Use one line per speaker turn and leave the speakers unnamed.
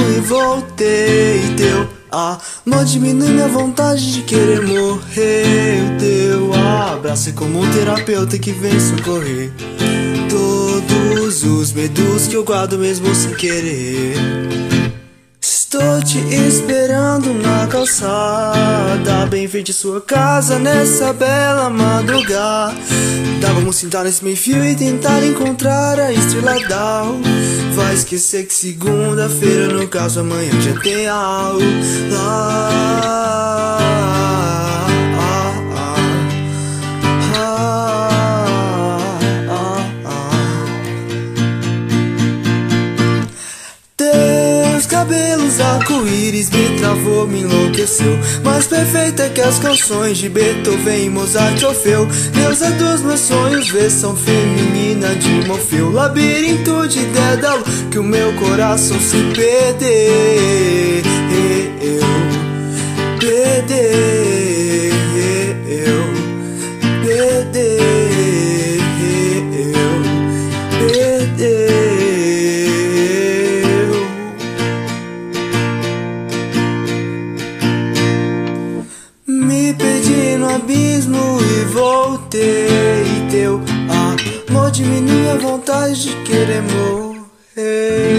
e voltei. Teu amor diminui minha vontade de querer morrer. Teu abraço é como um terapeuta que vem socorrer. Todos os medos que eu guardo mesmo sem querer. Estou te esperando na calçada Bem frente à sua casa nessa bela madrugada Vamos sentar nesse meio fio e tentar encontrar a estrela Vai esquecer que segunda-feira, no caso amanhã já tem aula. Cabelos arco-íris me travou, me enlouqueceu. Mais perfeita que as canções de Beethoven, Mozart, Orfeu. Deusa dos meus sonhos, versão feminina de Morfeu Labirinto de Dédalo, que o meu coração se perdeu Perdeu abismo e voltei. Teu amor diminui a vontade de querer morrer.